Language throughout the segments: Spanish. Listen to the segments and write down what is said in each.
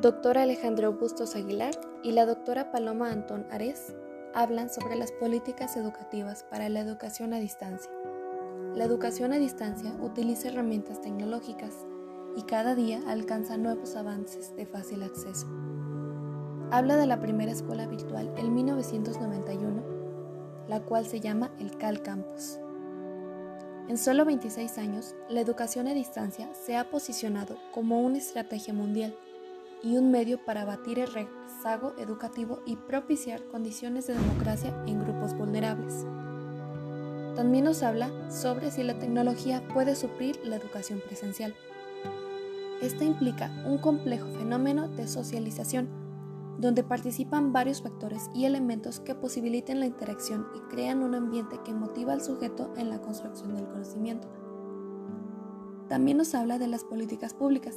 doctora Alejandro Bustos Aguilar y la doctora Paloma Antón Ares hablan sobre las políticas educativas para la educación a distancia. La educación a distancia utiliza herramientas tecnológicas y cada día alcanza nuevos avances de fácil acceso. Habla de la primera escuela virtual en 1991, la cual se llama el Cal Campus. En solo 26 años, la educación a distancia se ha posicionado como una estrategia mundial y un medio para abatir el rezago educativo y propiciar condiciones de democracia en grupos vulnerables. También nos habla sobre si la tecnología puede suplir la educación presencial. Esta implica un complejo fenómeno de socialización, donde participan varios factores y elementos que posibiliten la interacción y crean un ambiente que motiva al sujeto en la construcción del conocimiento. También nos habla de las políticas públicas,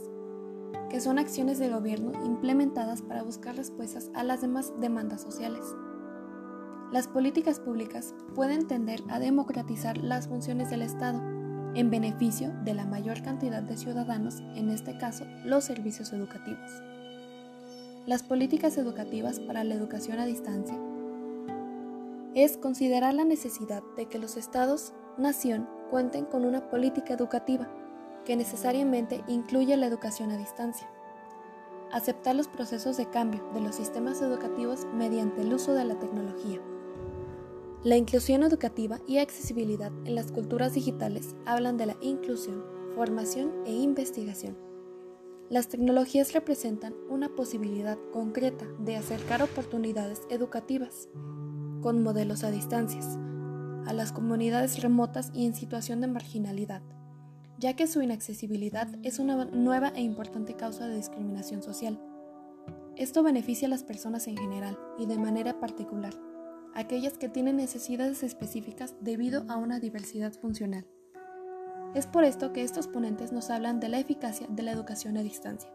que son acciones de gobierno implementadas para buscar respuestas a las demás demandas sociales. Las políticas públicas pueden tender a democratizar las funciones del Estado en beneficio de la mayor cantidad de ciudadanos, en este caso los servicios educativos. Las políticas educativas para la educación a distancia es considerar la necesidad de que los estados, nación, cuenten con una política educativa que necesariamente incluya la educación a distancia. Aceptar los procesos de cambio de los sistemas educativos mediante el uso de la tecnología. La inclusión educativa y accesibilidad en las culturas digitales hablan de la inclusión, formación e investigación. Las tecnologías representan una posibilidad concreta de acercar oportunidades educativas con modelos a distancias a las comunidades remotas y en situación de marginalidad ya que su inaccesibilidad es una nueva e importante causa de discriminación social. Esto beneficia a las personas en general y de manera particular, aquellas que tienen necesidades específicas debido a una diversidad funcional. Es por esto que estos ponentes nos hablan de la eficacia de la educación a distancia.